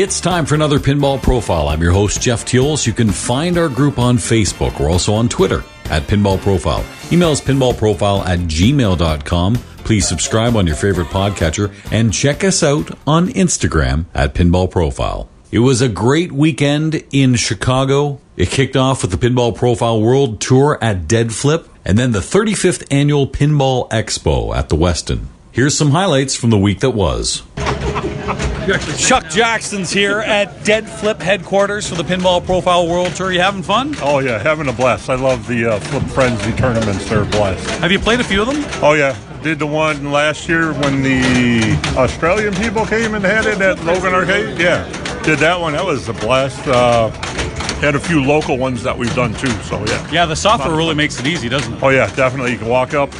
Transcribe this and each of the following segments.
It's time for another Pinball Profile. I'm your host, Jeff Teolis. You can find our group on Facebook. We're also on Twitter at Pinball Profile. Email is pinballprofile at gmail.com. Please subscribe on your favorite podcatcher and check us out on Instagram at Pinball Profile. It was a great weekend in Chicago. It kicked off with the Pinball Profile World Tour at Dead Flip and then the 35th Annual Pinball Expo at the Westin. Here's some highlights from the week that was. Chuck Jackson's here at Dead Flip headquarters for the Pinball Profile World Tour. You having fun? Oh yeah, having a blast. I love the uh, Flip Frenzy tournaments. They're a blast. Have you played a few of them? Oh yeah, did the one last year when the Australian people came and had it at Logan Arcade. Yeah, did that one. That was a blast. Uh, had a few local ones that we've done too. So yeah. Yeah, the software really makes it easy, doesn't it? Oh yeah, definitely. You can walk up,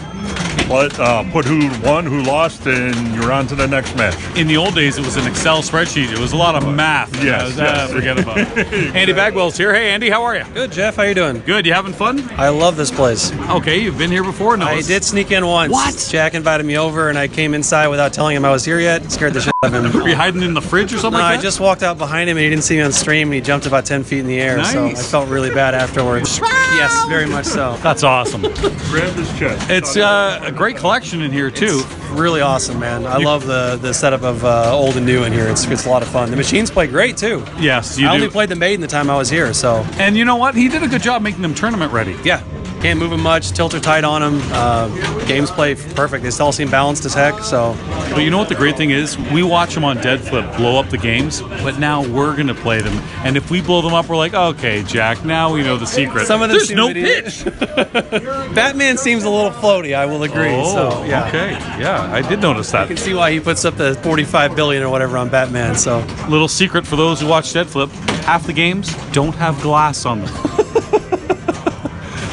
let, uh, put who won, who lost, and you're on to the next match. In the old days, it was an Excel spreadsheet. It was a lot of math. Yes, Uh, yes. forget about it. Andy Bagwell's here. Hey, Andy, how are you? Good, Jeff. How you doing? Good. You having fun? I love this place. Okay, you've been here before. No, I it's- did sneak in once. What? Jack invited me over, and I came inside without telling him I was here yet. Scared the shit out of him. Were you hiding in the fridge or something No, like I just walked out behind him, and he didn't see me on stream, and he jumped about 10 feet in the air. So I felt really bad afterwards. yes, very much so. That's awesome. Grab this chest. It's uh, a great collection in here too. Really awesome, man. I love the, the setup of uh, old and new in here. It's, it's a lot of fun. The machines play great, too. Yes, you I do. only played the Maiden the time I was here, so and you know what? He did a good job making them tournament ready. yeah. Can't move them much. Tilts are tight on them. Uh, games play perfect. They still seem balanced as heck, so But you know what the great thing is? We watch them on Dead Flip blow up the games, but now we're going to play them. And if we blow them up, we're like, okay, Jack, now we know the secret. Some of them There's no pitch. Batman seems a little floaty. I will agree. Oh, so yeah, okay. Yeah, I did notice that. I that. can see why he puts up the 45 billion or whatever on Batman. So Little secret for those who watch Dead Flip half the games don't have glass on them.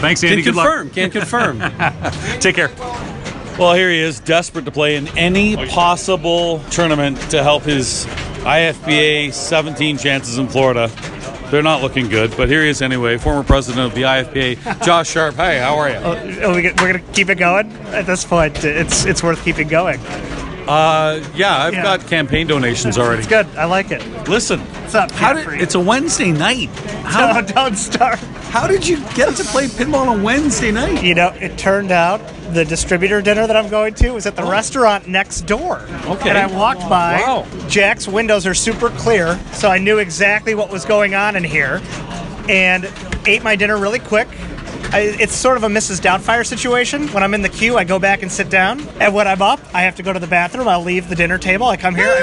Thanks, Andy. can Good luck. confirm. Can confirm. Take care. Well, here he is, desperate to play in any possible tournament to help his IFPA 17 chances in Florida. They're not looking good, but here he is anyway, former president of the IFPA, Josh Sharp. Hey, how are you? Oh, we get- we're gonna keep it going. At this point, it's it's worth keeping going. Uh, yeah, I've Yeah. got campaign donations already. It's good. I like it. Listen, What's up, how did, it's a Wednesday night. How, Don't, don't start. How did you get to play pinball on Wednesday night? You know, it turned out the distributor dinner that I'm going to was at the oh. restaurant next door. Oh. Okay. And I walked by. Wow. Jack's windows are super clear, so I knew exactly what was going on in here, and ate my dinner really quick. I, it's sort of a Mrs. Doubtfire situation. When I'm in the queue, I go back and sit down, and when I'm up, I have to go to the bathroom. I'll leave the dinner table. I come here, I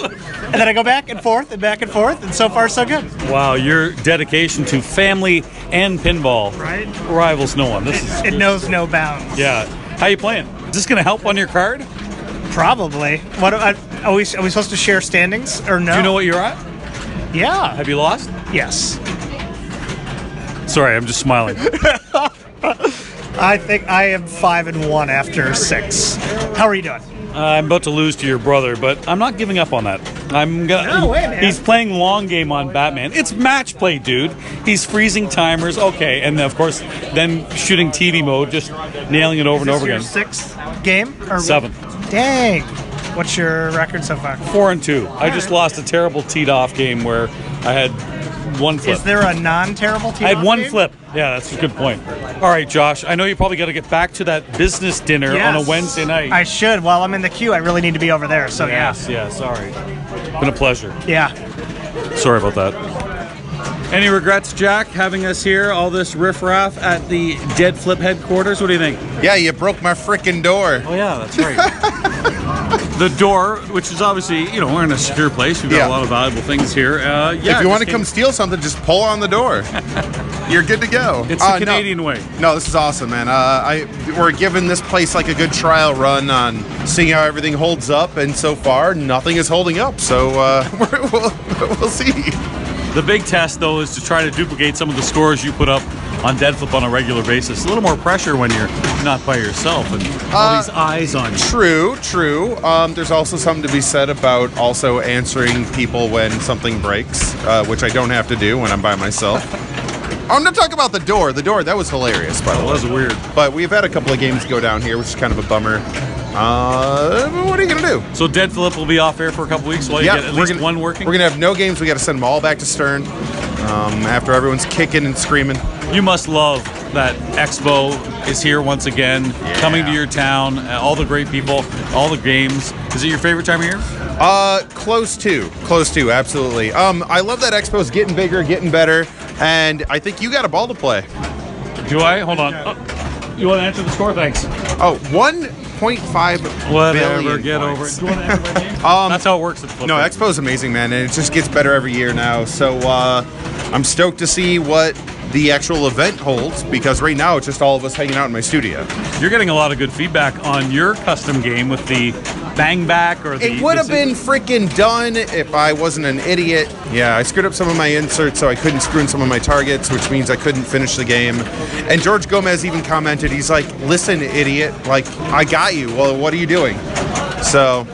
play two games, and then I go back and forth and back and forth, and so far so good. Wow, your dedication to family and pinball Right. rivals no one. This is It knows no bounds. Yeah. How you playing? Is this going to help on your card? Probably. What are, are we? Are we supposed to share standings or no? Do you know what you're at? Yeah. Have you lost? Yes. Sorry, I'm just smiling. I think I am five and one after six. How are you doing? I'm about to lose to your brother, but I'm not giving up on that. I'm gonna. No way, man. He's playing long game on Batman. It's match play, dude. He's freezing timers. Okay, and of course, then shooting TV mode, just nailing it over and over your again. sixth game? Or seven? Dang. What's your record so far? Four and two. I just lost a terrible teed off game where I had one flip. Is there a non-terrible team? I had one flip. Yeah, that's a good point. All right, Josh. I know you probably got to get back to that business dinner on a Wednesday night. I should. While I'm in the queue, I really need to be over there. So yes, yes. Sorry. Been a pleasure. yeah. Yeah. Sorry about that. Any regrets, Jack, having us here, all this riffraff at the Dead Flip headquarters? What do you think? Yeah, you broke my freaking door. Oh, yeah, that's right. the door, which is obviously, you know, we're in a secure place. We've got Yeah. a lot of valuable things here. Uh, yeah, if you want to just come steal something, just pull on the door. You're good to go. It's the Uh, no. Canadian way. No, this is awesome, man. Uh, I we're giving this place like a good trial run on seeing how everything holds up, and so far nothing is holding up. So uh, we're, we'll we'll see. The big test, though, is to try to duplicate some of the scores you put up on Dead Flip on a regular basis. A little more pressure when you're not by yourself and all Uh, these eyes on you. True, true. Um, there's also something to be said about also answering people when something breaks, uh, which I don't have to do when I'm by myself. I'm not talking about the door. The door that was hilarious, by the way. That was weird. But we've had a couple of games go down here, which is kind of a bummer. Uh, what are you gonna do? So Dead Flip will be off air for a couple weeks while you get at least gonna, one working. We're gonna have no games. We got to send them all back to Stern um, after everyone's kicking and screaming. You must love that Expo is here once again, coming to your town. uh, All the great people, all the games. Is it your favorite time of year? Uh, close to, close to, absolutely. Um, I love that Expo's getting bigger, getting better, and I think you got a ball to play. Do I? Hold on. Oh, you want to answer the score? Thanks. Oh, 1.5 Whatever. billion Get points. over it. Do you want to answer my game? Um, That's how it works at. No, Expo's amazing, man, and it just gets better every year now. So uh, I'm stoked to see what the actual event holds because right now it's just all of us hanging out in my studio. You're getting a lot of good feedback on your custom game with the bang back or the. It would have been freaking done if I wasn't an idiot. Yeah, I screwed up some of my inserts, so I couldn't screw in some of my targets, which means I couldn't finish the game. And George Gomez even commented, he's like, "Listen, idiot, like I got you. Well, what are you doing?" So,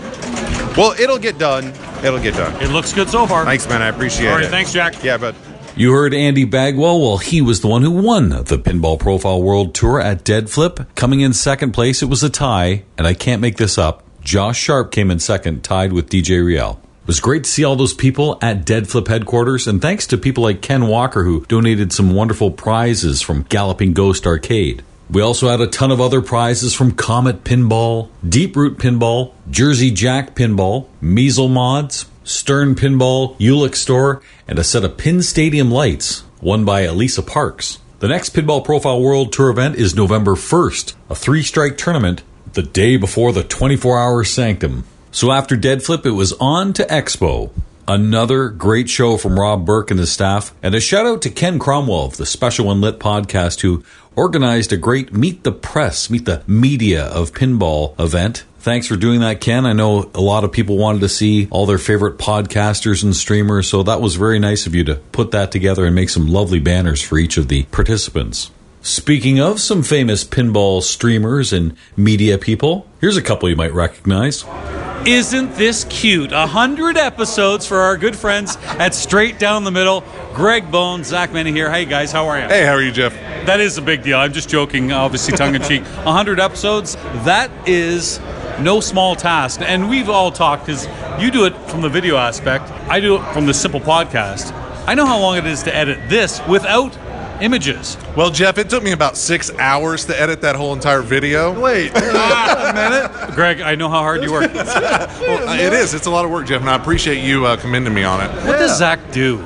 well, it'll get done. It'll get done. It looks good so far. Thanks, man. I appreciate it. All right, it. thanks, Jack. Yeah, but. You heard Andy Bagwell. Well, he was the one who won the Pinball Profile World Tour at Dead Flip. Coming in second place, it was a tie, and I can't make this up. Josh Sharp came in second, tied with DJ Riel. It was great to see all those people at Dead Flip headquarters, and thanks to people like Ken Walker who donated some wonderful prizes from Galloping Ghost Arcade. We also had a ton of other prizes from Comet Pinball, Deep Root Pinball, Jersey Jack Pinball, Mezel Mods, Stern Pinball, Ulick Store, and a set of Pin Stadium lights, won by Elisa Parks. The next Pinball Profile World Tour event is November 1st, a three strike tournament, the day before the 24 hour Sanctum. So after Dead Flip, it was on to Expo. Another great show from Rob Burke and his staff, and a shout out to Ken Cromwell of the Special When Lit podcast, who organized a great Meet the Press, Meet the Media of Pinball event. Thanks for doing that, Ken. I know a lot of people wanted to see all their favorite podcasters and streamers, so that was very nice of you to put that together and make some lovely banners for each of the participants. Speaking of some famous pinball streamers and media people, here's a couple you might recognize. Isn't this cute? A hundred episodes for our good friends at Straight Down the Middle. Greg Bones, Zach Manny here. Hey guys, how are you? Hey, how are you, Jeff? That is a big deal. I'm just joking, obviously tongue in cheek. A 100 episodes, that is no small task. And we've all talked because you do it from the video aspect, I do it from the simple podcast. I know how long it is to edit this without images. Well, Jeff, it took me about six hours to edit that whole entire video. Wait, a minute. Greg, I know how hard you work. Well, uh, it is. It's a lot of work, Jeff, and I appreciate you uh, commending me on it. What does Zach do?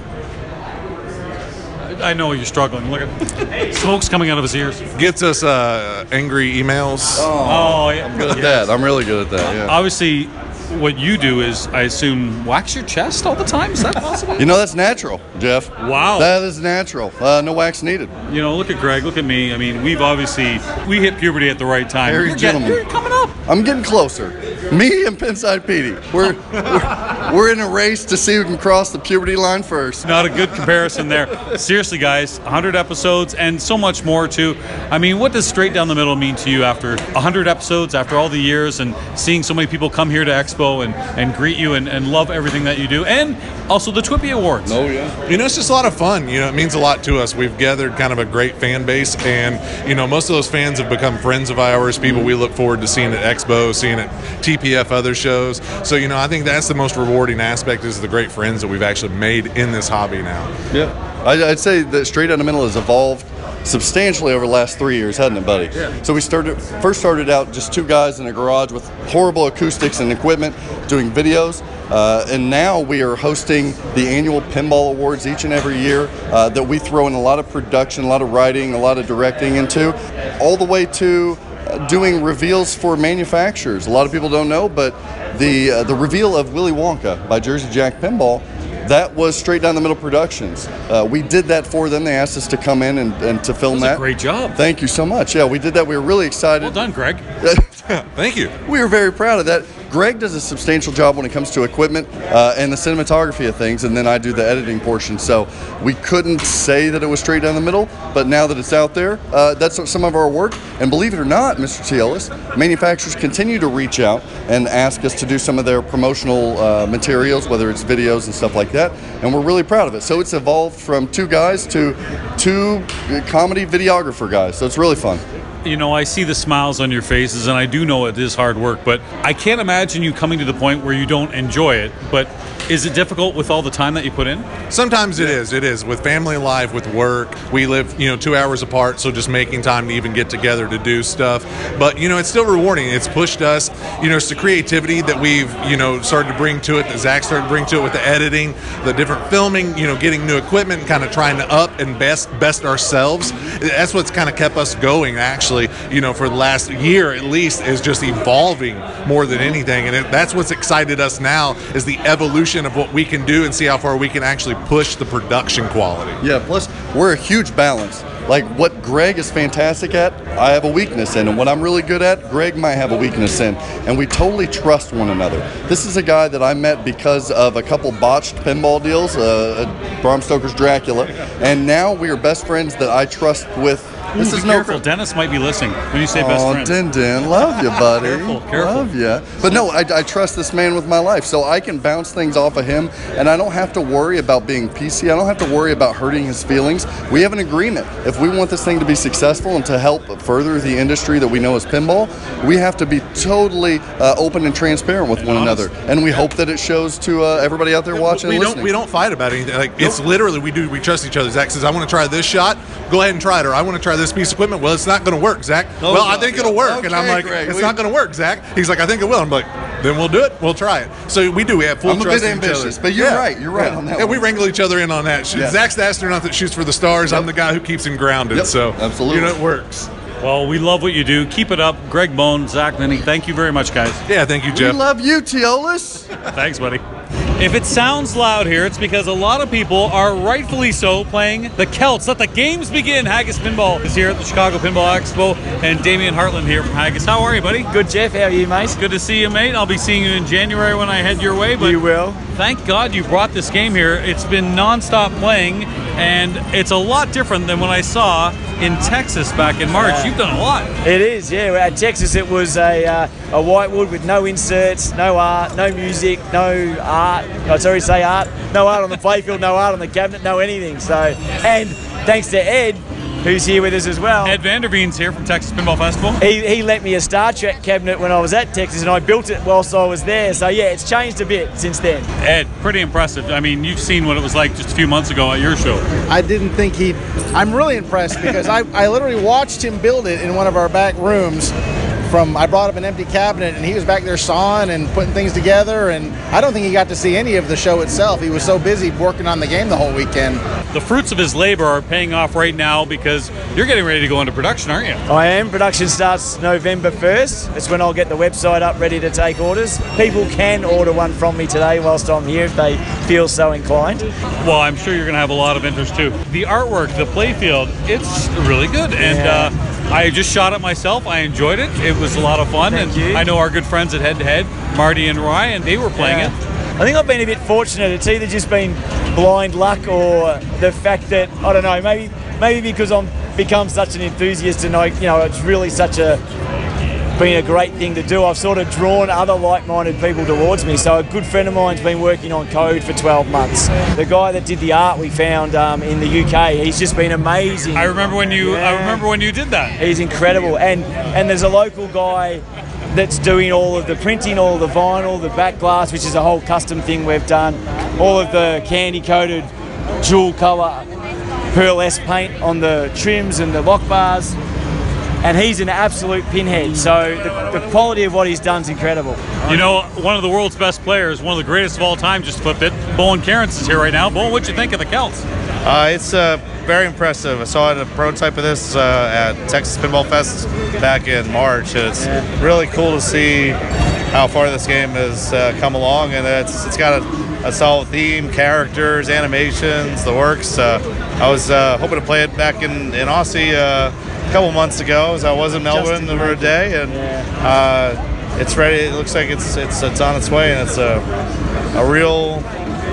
I know you're struggling. Look at smoke's coming out of his ears. Gets us uh, angry emails. Oh, yeah. I'm Good at that. I'm really good at that. Yeah. Obviously, what you do is, I assume, wax your chest all the time. Is that possible? You know that's natural, Jeff. Wow. That is natural. Uh, no wax needed. You know, look at Greg. Look at me. I mean, we've obviously we hit puberty at the right time. Harry We're getting- You're coming up. I'm getting closer. Me and Pinside Petey. We're, we're we're in a race to see who can cross the puberty line first. Not a good comparison there. Seriously, guys, 100 episodes and so much more too. I mean, what does straight down the middle mean to you after 100 episodes, after all the years, and seeing so many people come here to Expo and, and greet you and, and love everything that you do, and also the Twippy Awards. Oh yeah. You know, it's just a lot of fun. You know, it means a lot to us. We've gathered kind of a great fan base, and you know, most of those fans have become friends of ours. People we look forward to seeing at Expo, seeing at TPF, other shows. So you know, I think that's the most rewarding aspect is the great friends that we've actually made in this hobby now. Yeah. I, I'd say that straight middle has evolved substantially over the last three years, hasn't it, buddy? Yeah. So we started first started out just two guys in a garage with horrible acoustics and equipment doing videos. Uh, and now we are hosting the annual Pinball Awards each and every year uh, that we throw in a lot of production, a lot of writing, a lot of directing into, all the way to doing reveals for manufacturers. A lot of people don't know, but the uh, the reveal of Willy Wonka by Jersey Jack Pinball that was straight down the middle productions. Uh, we did that for them. They asked us to come in and, and to film That that. a great job. Thank you so much. Yeah, we did that. We were really excited. Well done, Greg. Thank you. we were very proud of that. Greg does a substantial job when it comes to equipment uh, and the cinematography of things, and then I do the editing portion. So we couldn't say that it was straight down the middle, but now that it's out there, uh, that's some of our work. And believe it or not, Mr. Teolis, manufacturers continue to reach out and ask us to do some of their promotional uh, materials, whether it's videos and stuff like that, and we're really proud of it. So it's evolved from two guys to two comedy videographer guys. So it's really fun. You know, I see the smiles on your faces, and I do know it is hard work, but I can't imagine you coming to the point where you don't enjoy it. But is it difficult with all the time that you put in? Sometimes it is. It is with family life, with work. We live, you know, two hours apart, so just making time to even get together to do stuff. But you know, it's still rewarding. It's pushed us. You know, it's the creativity that we've, you know, started to bring to it. That Zach started to bring to it with the editing, the different filming. You know, getting new equipment, kind of trying to up and best best ourselves. That's what's kind of kept us going. Actually, you know, for the last year at least, is just evolving more than anything, and it, that's what's excited us now is the evolution of what we can do and see how far we can actually push the production quality. Yeah, plus we're a huge balance. Like what Greg is fantastic at, I have a weakness in, and what I'm really good at, Greg might have a weakness in, and we totally trust one another. This is a guy that I met because of a couple botched pinball deals, uh, Bram Stoker's Dracula, and now we are best friends that I trust with this Ooh, is no careful. Dennis might be listening when you say oh, best friend. Din Din, love you, buddy. careful, careful. Love you. But no, I, I, trust this man with my life, so I can bounce things off of him, and I don't have to worry about being PC. I don't have to worry about hurting his feelings. We have an agreement. If we want this thing to be successful and to help further the industry that we know as pinball, we have to be totally uh, open and transparent with one another, and we hope that it shows to uh, everybody out there watching. We and don't. listening. We don't fight about anything. Like nope. it's literally we do. We trust each other. Zach says, "I want to try this shot. Go ahead and try it," or "I want to try this piece of equipment." Well, it's not going to work, Zach. Oh, well, I think it'll work. Okay, and I'm like, Greg, it's we, not going to work, Zach. He's like, I think it will. I'm like, then we'll do it. We'll try it. So we do. We have full I'm trust a bit in ambitious, each other. but you're yeah. right. You're right yeah. on that. Yeah, one. we wrangle each other in on that. Yeah. Zach's the astronaut that shoots for the stars. Yep. I'm the guy who keeps him grounded. Yep. So Absolutely. you know, it works. Well, we love what you do. Keep it up. Greg Bone, Zach Minnie, thank you very much, guys. Yeah, thank you, Jeff. we love you, Teolis. Thanks, buddy. If it sounds loud here, it's because a lot of people are rightfully so playing the Celts. Let the games begin. Haggis Pinball is here at the Chicago Pinball Expo, and Damien Hartin here from Haggis. How are you, buddy? Good, Jeff. How are you, mate? Good to see you, mate. I'll be seeing you in January when I head your way. But you will. Thank God you brought this game here. It's been nonstop playing, and it's a lot different than what I saw in Texas back in March. Yeah. You've done a lot. It is, yeah. At Texas, it was a, uh, a whitewood with no inserts, no art, no music, no art. I sorry, say art. No art on the playfield, no art on the cabinet, no anything. So, and thanks to Ed, who's here with us as well. Ed Vanderveen's here from Texas Pinball Festival. He, he lent me a Star Trek cabinet when I was at Texas, and I built it whilst I was there. So yeah, it's changed a bit since then. Ed, pretty impressive. I mean, you've seen what it was like just a few months ago at your show. I didn't think he'd. I'm really impressed because I, I literally watched him build it in one of our back rooms. From I brought up an empty cabinet and he was back there sawing and putting things together and I don't think he got to see any of the show itself. He was so busy working on the game the whole weekend. The fruits of his labor are paying off right now because you're getting ready to go into production, aren't you? I am. Production starts November 1st. It's when I'll get the website up ready to take orders. People can order one from me today whilst I'm here if they feel so inclined. Well, I'm sure you're going to have a lot of interest too. The artwork, the playfield, it's really good. And Yeah. uh, I just shot it myself. I enjoyed it. It was a lot of fun. Thank and you. I know our good friends at Head to Head, Marty and Ryan, they were playing Yeah. it. I think I've been a bit fortunate. It's either just been blind luck or the fact that I don't know. Maybe maybe because I'm become such an enthusiast and I, you know, it's really such a been a great thing to do. I've sort of drawn other like-minded people towards me. So a good friend of mine's been working on code for 12 months. The guy that did the art we found um, in the UK, he's just been amazing. I remember when you I remember when you did that. He's incredible, and and there's a local guy that's doing all of the printing, all the vinyl, the back glass, which is a whole custom thing we've done. All of the candy coated, jewel colour, pearl S paint on the trims and the lock bars. And he's an absolute pinhead. So the, the quality of what he's done is incredible. You know, one of the world's best players, one of the greatest of all time, just flipped it. Bowen Kerins is here right now. Bowen, what'd you think of the Celts? Uh, it's uh, very impressive. I saw a prototype of this uh, at Texas Pinball Fest back in March. and It's really cool to see how far this game has uh, come along, and it's it's got a, a solid theme, characters, animations, the works. Uh, I was uh, hoping to play it back in in Aussie uh, a couple months ago, as I was in Melbourne to for a day, and uh, it's ready. It looks like it's it's it's on its way, and it's a a real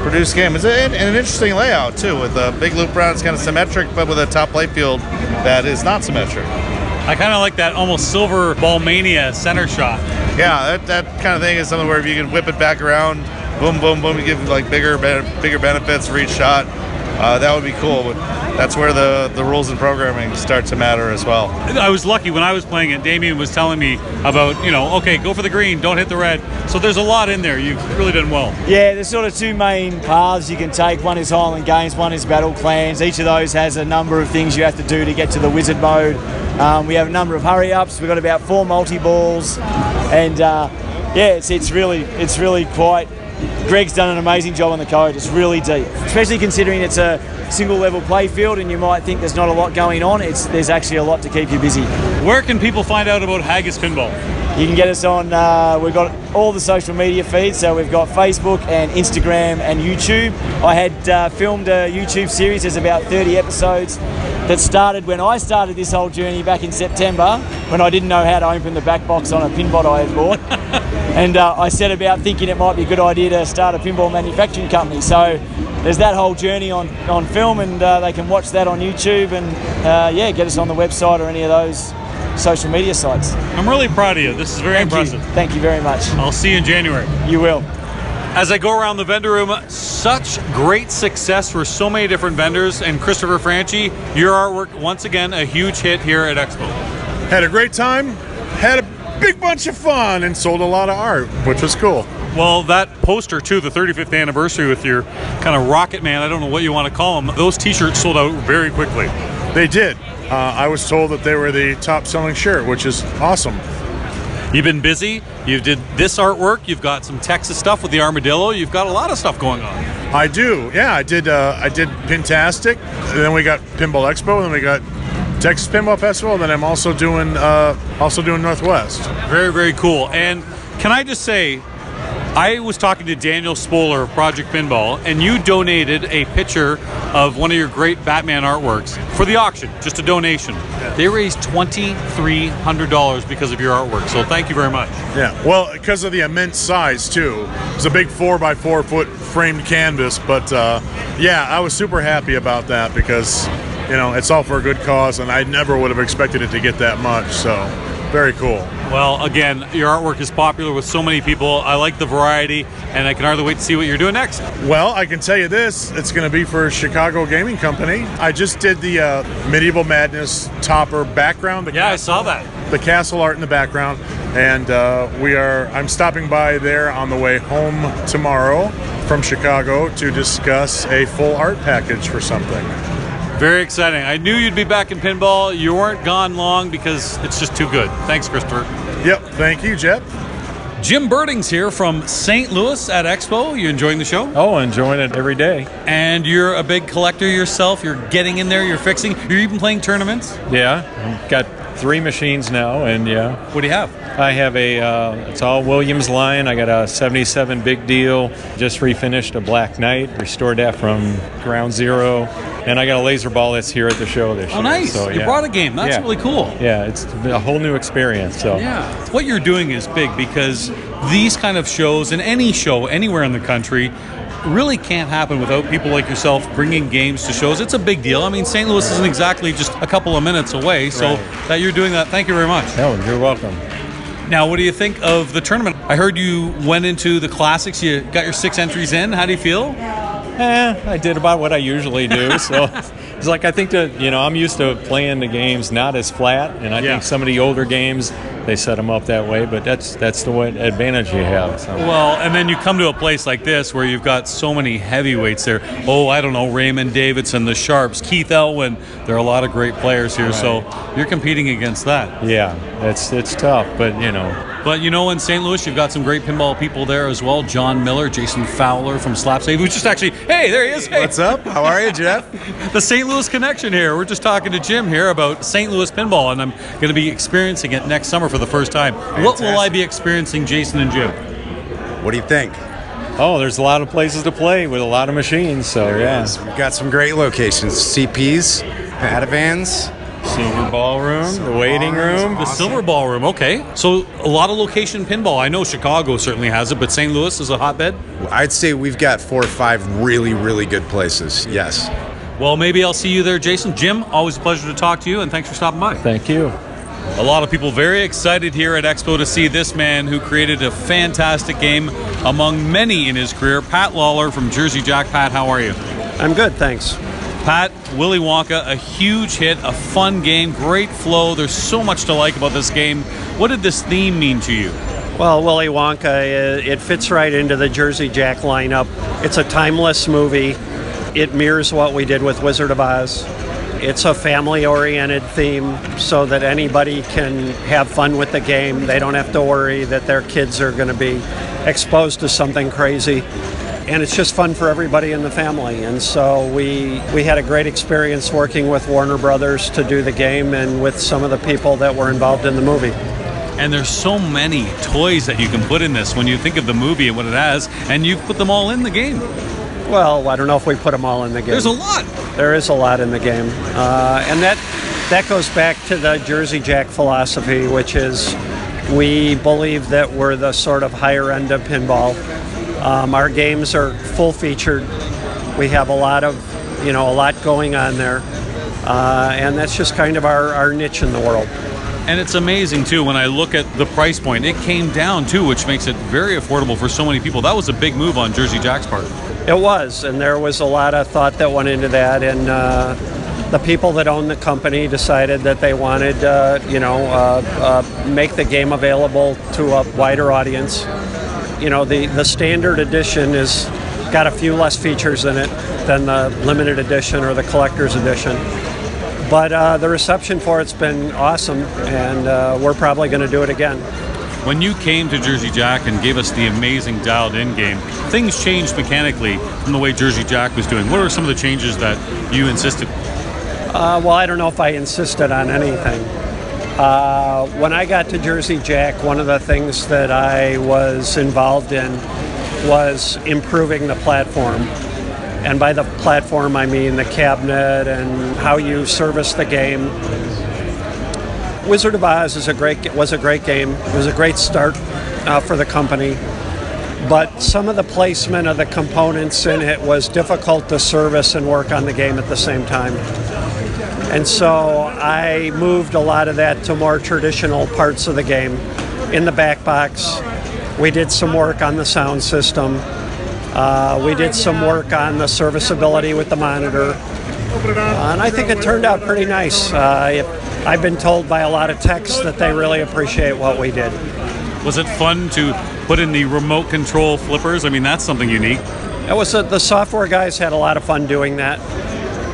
produced game. It's a, and an interesting layout too, with a big loop around. It's kind of symmetric, but with a top play field that is not symmetric. I kind of like that almost silver ball mania center shot. Yeah, that, that kind of thing is something where if you can whip it back around, boom, boom, boom, you give like bigger, better, bigger benefits for each shot. Uh, that would be cool. But that's where the, the rules and programming start to matter as well. I was lucky when I was playing it. Damien was telling me about, you know, okay, go for the green, don't hit the red. So there's a lot in there. You've really done well. Yeah, there's sort of two main paths you can take. One is Highland Games, one is Battle Clans. Each of those has a number of things you have to do to get to the wizard mode. Um, we have a number of hurry ups. We've got about four multi balls, and uh, yeah, it's, it's really it's really quite. Greg's done an amazing job on the code. It's really deep, especially considering it's a single level play field, and you might think there's not a lot going on. It's there's actually a lot to keep you busy. Where can people find out about Haggis Pinball? You can get us on. Uh, we've got all the social media feeds. So we've got Facebook and Instagram and YouTube. I had uh, filmed a YouTube series. There's about 30 episodes that started when I started this whole journey back in September when I didn't know how to open the back box on a pinbot I had bought. and uh, I set about thinking it might be a good idea to start a pinball manufacturing company. So there's that whole journey on, on film, and uh, they can watch that on YouTube and uh, yeah, get us on the website or any of those social media sites. I'm really proud of you. This is very Thank impressive. You. Thank you very much. I'll see you in January. You will. As I go around the vendor room, such great success for so many different vendors. And Christopher Franchi, your artwork, once again, a huge hit here at Expo. Had a great time, had a big bunch of fun, and sold a lot of art, which was cool. Well, that poster too, the 35th anniversary with your kind of Rocket Man, I don't know what you want to call them, those t shirts sold out very quickly. They did. Uh, I was told that they were the top selling shirt, which is awesome. You've been busy. You did this artwork. You've got some Texas stuff with the armadillo. You've got a lot of stuff going on. I do. Yeah, I did. Uh, I did Pintastic. Then we got Pinball Expo. And then we got Texas Pinball Festival. And then I'm also doing uh, also doing Northwest. Very very cool. And can I just say, I was talking to Daniel Spoler of Project Pinball, and you donated a picture of one of your great Batman artworks for the auction, just a donation. They raised twenty three hundred dollars because of your artwork. So thank you very much. Yeah, well, because of the immense size too. It's a big four by four foot framed canvas, but uh, yeah, I was super happy about that because you know it's all for a good cause, and I never would have expected it to get that much. So very cool. Well, again, your artwork is popular with so many people. I like the variety, and I can hardly wait to see what you're doing next. Well, I can tell you this: it's going to be for Chicago Gaming Company. I just did the uh, Medieval Madness topper background. The yeah, castle, I saw that. The castle art in the background, and uh, we are. I'm stopping by there on the way home tomorrow from Chicago to discuss a full art package for something. Very exciting. I knew you'd be back in pinball. You weren't gone long because it's just too good. Thanks, Christopher. Yep. Thank you, Jeff. Jim Birding's here from St. Louis at Expo. You enjoying the show? Oh, enjoying it every day. And you're a big collector yourself. You're getting in there. You're fixing. You're even playing tournaments. Yeah, got three machines now, and yeah. What do you have? I have a. Uh, it's all Williams line. I got a '77 Big Deal. Just refinished a Black Knight. Restored that from ground zero. And I got a laser ball that's here at the show this oh, year. nice! So, you brought a game. That's Yeah. really cool. Yeah, it's a whole new experience. So Yeah. What you're doing is big because these kind of shows and any show anywhere in the country really can't happen without people like yourself bringing games to shows. It's a big deal. I mean, St. Louis isn't exactly just a couple of minutes away. So Right. that you're doing that, thank you very much. No, you're welcome. Now, what do you think of the tournament? I heard you went into the classics. You got your six entries in. How do you feel? Eh, I did about what I usually do. So it's like I think that you know I'm used to playing the games not as flat, and I Yeah. think some of the older games they set them up that way. But that's that's the way, advantage you have. So. Well, and then you come to a place like this where you've got so many heavyweights there. Oh, I don't know, Raymond Davidson, the Sharps, Keith Elwin. There are a lot of great players here, so you're competing against that. Yeah, it's it's tough, but you know. But you know, in St. Louis, you've got some great pinball people there as well. John Miller, Jason Fowler from Slap Save, who's just actually, hey, there he is. Hey. What's up? How are you, Jeff? the St. Louis connection here. We're just talking to Jim here about St. Louis pinball, and I'm going to be experiencing it next summer for the first time. What will I be experiencing, Jason and Jim? What do you think? Oh, there's a lot of places to play with a lot of machines. So There yeah, is. We've got some great locations. CPs, Padavans, Silver ballroom, the waiting room. The Silver Ballroom, okay. So a lot of location pinball. I know Chicago certainly has it, but St. Louis is a hotbed. I'd say we've got four or five really, really good places. Yes. Well, maybe I'll see you there, Jason. Jim, always a pleasure to talk to you, and thanks for stopping by. Thank you. A lot of people very excited here at Expo to see this man who created a fantastic game among many in his career. Pat Lawlor from Jersey Jack. Pat, how are you? I'm good, thanks. Pat, Willy Wonka, a huge hit, a fun game, great flow. There's so much to like about this game. What did this theme mean to you? Well, Willy Wonka, it fits right into the Jersey Jack lineup. It's a timeless movie. It mirrors what we did with Wizard of Oz. It's a family oriented theme so that anybody can have fun with the game. They don't have to worry that their kids are going to be exposed to something crazy. And it's just fun for everybody in the family. And so we, we had a great experience working with Warner Brothers to do the game and with some of the people that were involved in the movie. And there's so many toys that you can put in this when you think of the movie and what it has, and you've put them all in the game. Well, I don't know if we put them all in the game. There's a lot. There is a lot in the game, uh, and that that goes back to the Jersey Jack philosophy, which is we believe that we're the sort of higher end of pinball. Um, our games are full featured. We have a lot of, you know, a lot going on there, uh, and that's just kind of our, our niche in the world. And it's amazing too when I look at the price point. It came down too, which makes it very affordable for so many people. That was a big move on Jersey Jack's part. It was, and there was a lot of thought that went into that, and uh, the people that own the company decided that they wanted, uh, you know, uh, uh, make the game available to a wider audience. You know, the the standard edition is got a few less features in it than the limited edition or the collector's edition. But uh, the reception for it's been awesome, and uh, we're probably going to do it again. When you came to Jersey Jack and gave us the amazing dialed in game, things changed mechanically from the way Jersey Jack was doing. What are some of the changes that you insisted? Uh, well, I don't know if I insisted on anything. Uh, when I got to Jersey Jack, one of the things that I was involved in was improving the platform. And by the platform, I mean the cabinet and how you service the game. Wizard of Oz is a great was a great game. It was a great start uh, for the company, but some of the placement of the components in it was difficult to service and work on the game at the same time. And so I moved a lot of that to more traditional parts of the game. In the back box, we did some work on the sound system. Uh, we did some work on the serviceability with the monitor. Uh, and I think it turned out pretty nice. Uh, I've been told by a lot of techs that they really appreciate what we did. Was it fun to put in the remote control flippers? I mean, that's something unique. It was a, the software guys had a lot of fun doing that,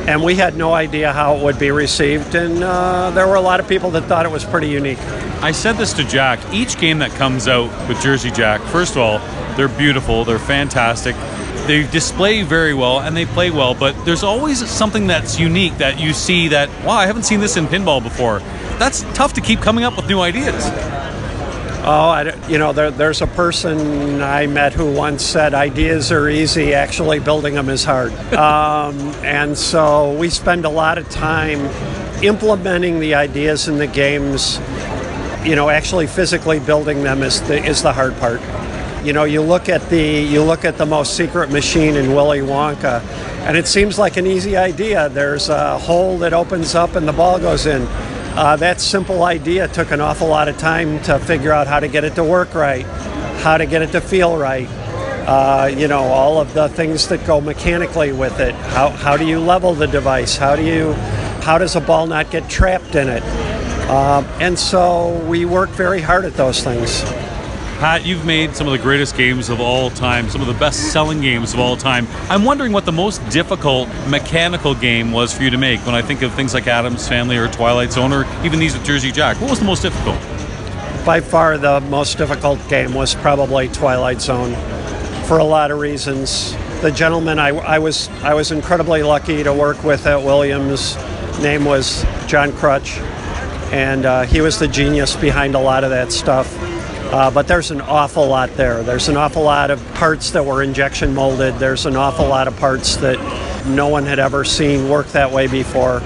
and we had no idea how it would be received. And uh, there were a lot of people that thought it was pretty unique. I said this to Jack. Each game that comes out with Jersey Jack, first of all, they're beautiful, they're fantastic, they display very well, and they play well. But there's always something that's unique that you see that wow, I haven't seen this in pinball before. That's tough to keep coming up with new ideas. Oh, I, don't- you know, there, there's a person I met who once said, "Ideas are easy; actually building them is hard." um, and so we spend a lot of time implementing the ideas in the games. You know, actually physically building them is the is the hard part. You know, you look at the you look at the most secret machine in Willy Wonka, and it seems like an easy idea. There's a hole that opens up and the ball goes in. Uh, that simple idea took an awful lot of time to figure out how to get it to work right, how to get it to feel right. Uh, you know, all of the things that go mechanically with it. How, how do you level the device? How do you, how does a ball not get trapped in it? Um, and so we work very hard at those things. Pat, you've made some of the greatest games of all time, some of the best selling games of all time. I'm wondering what the most difficult mechanical game was for you to make when I think of things like Addams Family or Twilight Zone or even these with Jersey Jack. What was the most difficult? By far, the most difficult game was probably Twilight Zone, for a lot of reasons. The gentleman I, I was I was incredibly lucky to work with at Williams. Name was John Krutsch, and uh, he was the genius behind a lot of that stuff. Uh, but there's an awful lot there. There's an awful lot of parts that were injection molded. There's an awful lot of parts that no one had ever seen work that way before.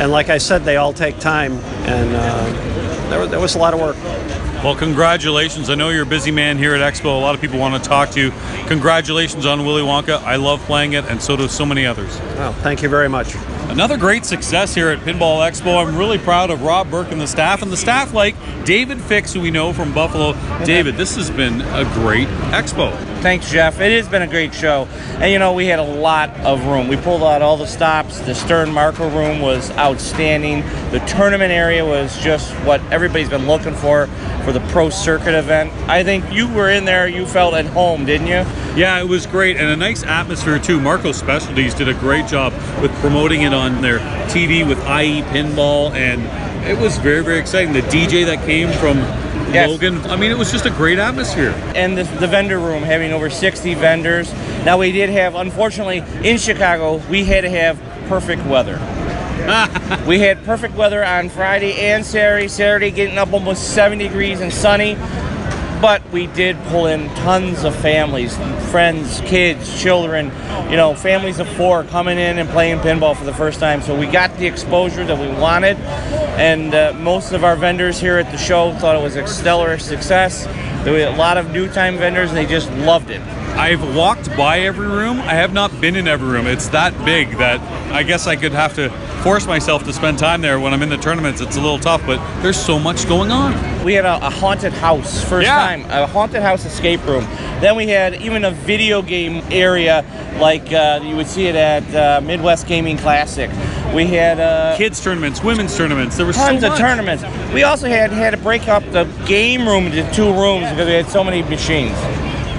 and like I said, they all take time, and uh, there, was- there was a lot of work. Well, congratulations. I know you're a busy man here at Expo. A lot of people want to talk to you. Congratulations on Willy Wonka. I love playing it, and so do so many others. Well, thank you very much. Another great success here at Pinball Expo. I'm really proud of Rob Burke and the staff, and the staff like David Fix, who we know from Buffalo. David, this has been a great expo. Thanks, Jeff. It has been a great show. And you know, we had a lot of room. We pulled out all the stops. The Stern marker room was outstanding. The tournament area was just what everybody's been looking for for the pro circuit event. I think you were in there, you felt at home, didn't you? Yeah, it was great and a nice atmosphere too. Marco Specialties did a great job with promoting it on their TV with IE Pinball, and it was very, very exciting. The DJ that came from Logan, I mean, it was just a great atmosphere. and the, the vendor room having over 60 vendors. Now we did have, unfortunately, in Chicago, we had to have perfect weather. we had perfect weather on Friday and Saturday. Saturday getting up almost 70 degrees and sunny. But we did pull in tons of families, friends, kids, children, you know, families of four coming in and playing pinball for the first time. So we got the exposure that we wanted. And uh, most of our vendors here at the show thought it was a stellar success. There were a lot of new time vendors and they just loved it. I've walked by every room. I have not been in every room. It's that big that I guess I could have to force myself to spend time there when I'm in the tournaments. It's a little tough, but there's so much going on. We had a, a haunted house first time, a haunted house escape room. Then we had even a video game area like uh, you would see it at uh, Midwest Gaming Classic. We had uh, kids tournaments, women's tournaments. There was tons so of tournaments. We also had had to break up the game room into two rooms because we had so many machines.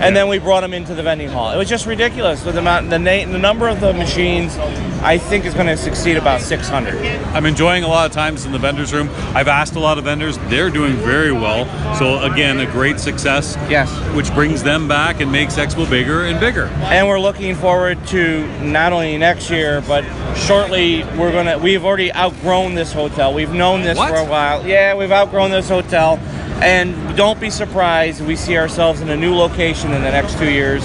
And then we brought them into the vending hall. It was just ridiculous. with The amount, the, na- the number of the machines, I think, is going to succeed about 600. I'm enjoying a lot of times in the vendors room. I've asked a lot of vendors; they're doing very well. So again, a great success. Yes, which brings them back and makes Expo bigger and bigger. and we're looking forward to not only next year but shortly we're gonna we've already outgrown this hotel we've known this What? for a while yeah we've outgrown this hotel and don't be surprised we see ourselves in a new location in the next two years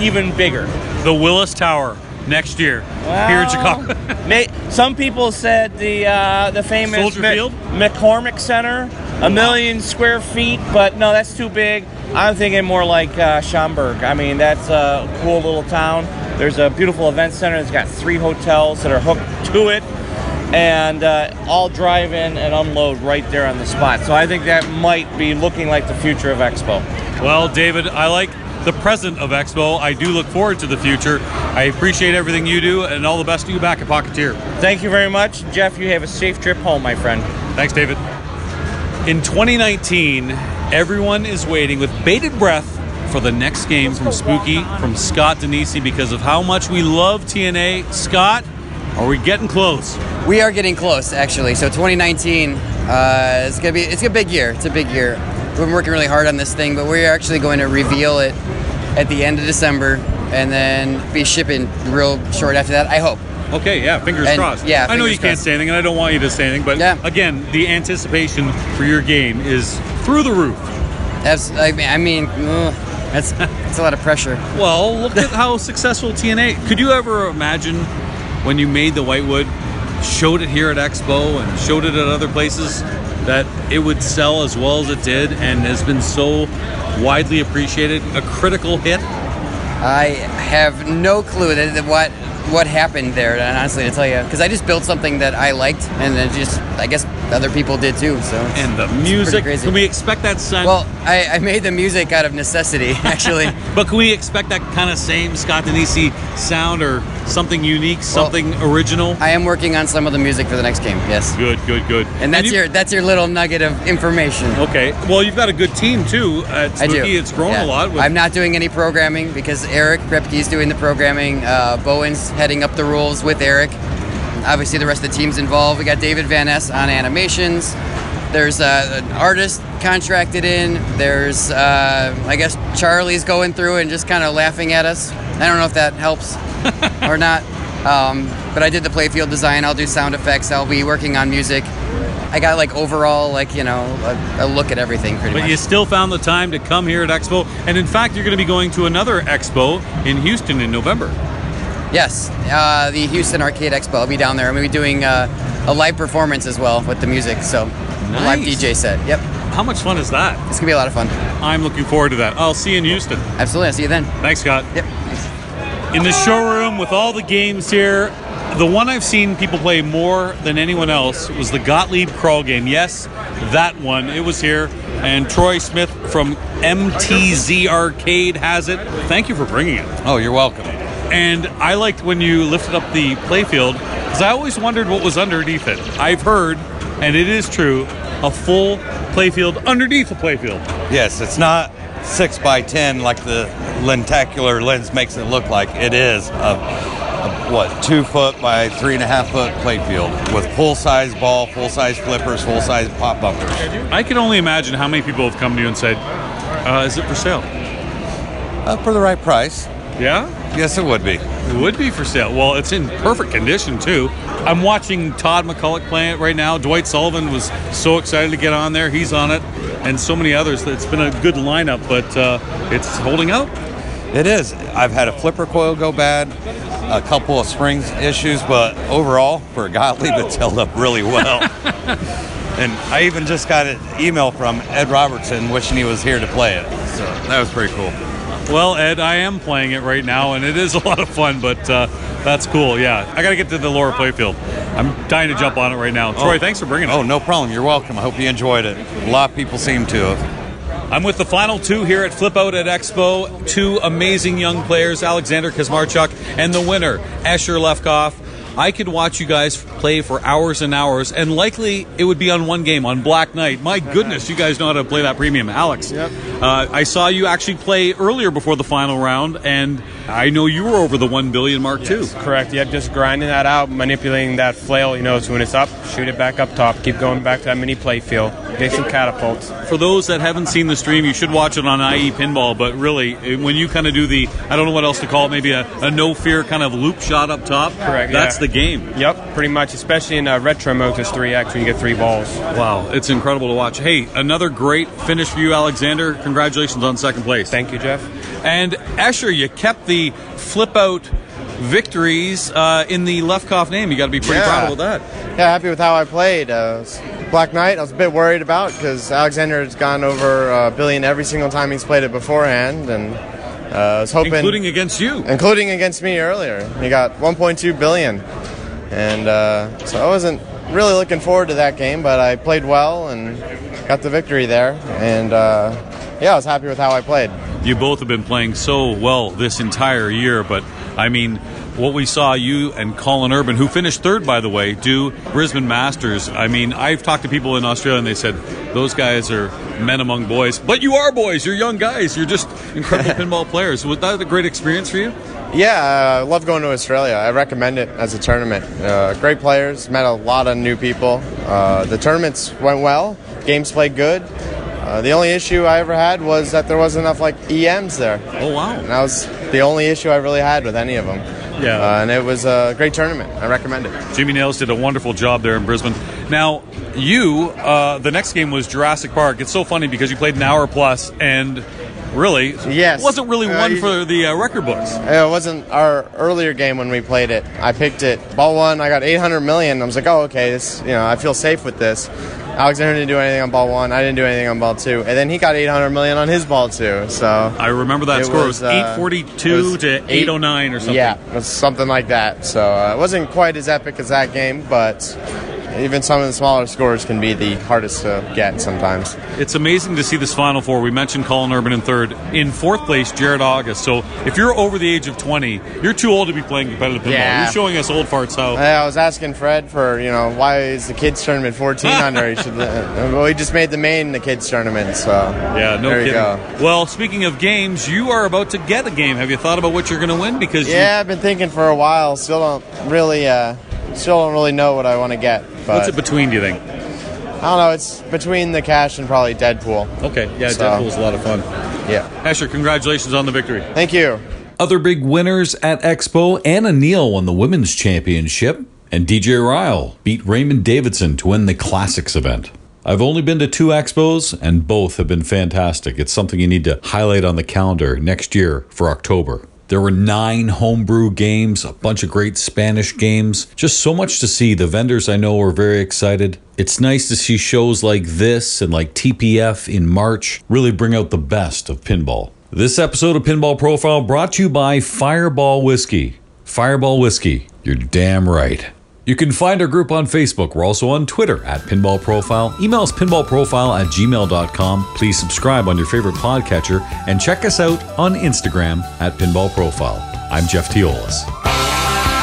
even bigger The Willis Tower next year here in Chicago. May, some people said the uh, the famous Soldier Mc- Field? McCormick Center, a million square feet, but no, that's too big. I'm thinking more like uh, Schaumburg. I mean, that's a cool little town. There's a beautiful event center. It's got three hotels that are hooked to it, and uh, all drive in and unload right there on the spot. So I think that might be looking like the future of Expo. Well, David, I like the present of Expo. I do look forward to the future. I appreciate everything you do, and all the best to you back at Pocketeer. Thank you very much, Jeff. You have a safe trip home, my friend. Thanks, David. In 2019, everyone is waiting with bated breath for the next game from Spooky, from Scott Danesi, because of how much we love TNA. Scott, are we getting close? We are getting close, actually. So 2019 uh, is gonna be it's a big year. It's a big year. We've been working really hard on this thing, but we're actually going to reveal it at the end of December, and then be shipping real short after that. I hope. Okay, yeah, fingers And- crossed. yeah, I know you can't say anything, and I don't want you to say anything, but again, the anticipation for your game is through the roof. That's I mean, I mean ugh, that's that's a lot of pressure. Well, look at how successful TNA. Could you ever imagine when you made the Whitewood, showed it here at Expo and showed it at other places, that it would sell as well as it did and has been so widely appreciated? A critical hit? I have no clue that, what what happened there. Honestly, to tell you, because I just built something that I liked, and then just I guess other people did too. So and the music. Can we expect that sound? Well, I, I made the music out of necessity, actually. but can we expect that kind of same Scott Danesi sound or something unique, something original? I am working on some of the music for the next game. Yes. Good, good, good. And that's you- your that's your little nugget of information. Okay. Well, you've got a good team too at I do. It's grown Yeah. a lot. With, I'm not doing any programming because Eric Priepke's doing the programming. Uh, Bowen's heading up the rules with Eric. Obviously, the rest of the team's involved. We got David Van Ness on animations. There's uh, an artist contracted in. There's, uh, I guess, Charlie's going through and just kind of laughing at us. I don't know if that helps or not. Um, but I did the playfield design. I'll do sound effects. I'll be working on music. I got like overall, like you know, a, a look at everything pretty But much. you still found the time to come here at Expo. And in fact, you're going to be going to another Expo in Houston in November. Yes, uh, the Houston Arcade Expo. I'll be down there. I'm going to be doing uh, a live performance as well with the music. So a live DJ set. Yep. How much fun is that? It's gonna be a lot of fun. I'm looking forward to that. I'll see you in Houston. Absolutely. I'll see you then. Thanks, Scott. Yep. In the showroom with all the games here, the one I've seen people play more than anyone else was the Gottlieb crawl game. Yes, that one. It was here. And Troy Smith from MTZ Arcade has it. Thank you for bringing it. Oh, you're welcome. And I liked when you lifted up the playfield because I always wondered what was underneath it. I've heard, and it is true, a full playfield underneath the playfield. Yes, it's not six by ten like the lenticular lens makes it look like. It is a, a what two foot by three and a half foot playfield with full size ball, full size flippers, full size pop bumpers. I can only imagine how many people have come to you and said, uh, "Is it for sale?" Uh, for the right price. Yeah. Yes, it would be. It would be for sale. Well, it's in perfect condition too. I'm watching Todd MacCulloch play it right now. Dwight Sullivan was so excited to get on there. He's on it, and so many others. It's been a good lineup, but uh, it's holding out. It is. I've had a flipper coil go bad, a couple of springs issues, but overall, for a Gottlieb, it's held up really well. and I even just got an email from Ed Robertson wishing he was here to play it. So that was pretty cool. Well, Ed, I am playing it right now, and it is a lot of fun. But uh, that's cool. Yeah, I got to get to the lower playfield. I'm dying to jump on it right now. Troy, Oh. thanks for bringing it. Oh, no problem. You're welcome. I hope you enjoyed it. A lot of people seem to have. I'm with the final two here at Flip Out at Expo. Two amazing young players, Alexander Kazmarchuk and the winner, Escher Lefkoff. I could watch you guys play for hours and hours, and likely it would be on one game on Black Knight. My goodness, you guys know how to play that premium, Alex. Yep. Uh, I saw you actually play earlier before the final round, and I know you were over the one billion mark too. Correct. Yep. Just grinding that out, manipulating that flail. You know, so when it's up, shoot it back up top. Keep going back to that mini play field. Get some catapults. For those that haven't seen the stream, you should watch it on IE Pinball. But really, eh, when you kind of do the, I don't know what else to call it, maybe a, a no fear kind of loop shot up top. Correct. That's yeah. the game. Yep. Pretty much, especially in uh, retro mode, it's 3x when you get three balls. Wow, it's incredible to watch. Hey, another great finish for you, Alexander. Congratulations on second place. Thank you, Jeff. And Escher, you kept the flip out victories uh, in the Lefkoff name. You got to be pretty Yeah. proud of that. Yeah, happy with how I played. Uh, Black Knight, I was a bit worried about because Alexander has gone over a billion every single time he's played it beforehand, and uh, I was hoping, Including against you. including against me earlier. He got 1.2 billion, and uh, so I wasn't really looking forward to that game, but I played well and got the victory there, and uh, yeah, I was happy with how I played. You both have been playing so well this entire year, but I mean, what we saw you and Colin Urban, who finished third, by the way, do Brisbane Masters. I mean, I've talked to people in Australia and they said those guys are men among boys, but you are boys. You're young guys. You're just incredible pinball players. Was that a great experience for you? Yeah, I love going to Australia. I recommend it as a tournament. Uh, great players, met a lot of new people. Uh, the tournaments went well, games played good. Uh, the only issue I ever had was that there wasn't enough like EMs there. Oh wow! And that was the only issue I really had with any of them. Yeah. uh, and it was a great tournament. I recommend it. Jimmy Nails did a wonderful job there in Brisbane. Now, you, uh, the next game was Jurassic Park. It's so funny because you played an hour plus and really Yes. wasn't really Uh, one for the uh, record books. It wasn't our earlier game when we played it. I picked it ball one. I got 800 million. I was like, oh, okay, this. You know, I feel safe with this. Alexander didn't do anything on ball one. I didn't do anything on ball two, and then he got 800 million on his ball two. So I remember that it score. It was uh, 842 it was to 809 or something. Yeah, it was something like that. So uh, it wasn't quite as epic as that game, but even some of the smaller scores can be the hardest to get sometimes. It's amazing to see this Final Four. We mentioned Colin Urban in third. In fourth place, Jared August. So if you're over the age of 20, you're too old to be playing competitive pinball. Yeah. You're showing us old farts how. Yeah, I was asking Fred for, you know, why is the kids tournament 14 under? He should, well, he just made the main the kids tournament, so Yeah, no there kidding. you go. Well, speaking of games, you are about to get a game. Have you thought about what you're going to win? Because you- Yeah, I've been thinking for a while. Still don't really, uh, still don't really know what I want to get. But what's it between? Do you think? I don't know. It's between the cash and probably Deadpool. Okay, yeah, So- Deadpool's a lot of fun. Yeah. Escher, congratulations on the victory. Thank you. Other big winners at Expo, Anna Neal won the women's championship, and DJ Ryle beat Raymond Davidson to win the Classics event. I've only been to two expos, and both have been fantastic. It's something you need to highlight on the calendar next year for October. There were nine homebrew games, a bunch of great Spanish games, just so much to see. The vendors I know are very excited. It's nice to see shows like this and like TPF in March really bring out the best of pinball. This episode of Pinball Profile brought to you by Fireball Whiskey. Fireball Whiskey, you're damn right. You can find our group on Facebook. We're also on Twitter at Pinball Profile. Email us pinballprofile at gmail.com. Please subscribe on your favorite podcatcher and check us out on Instagram at Pinball Profile. I'm Jeff Teolis.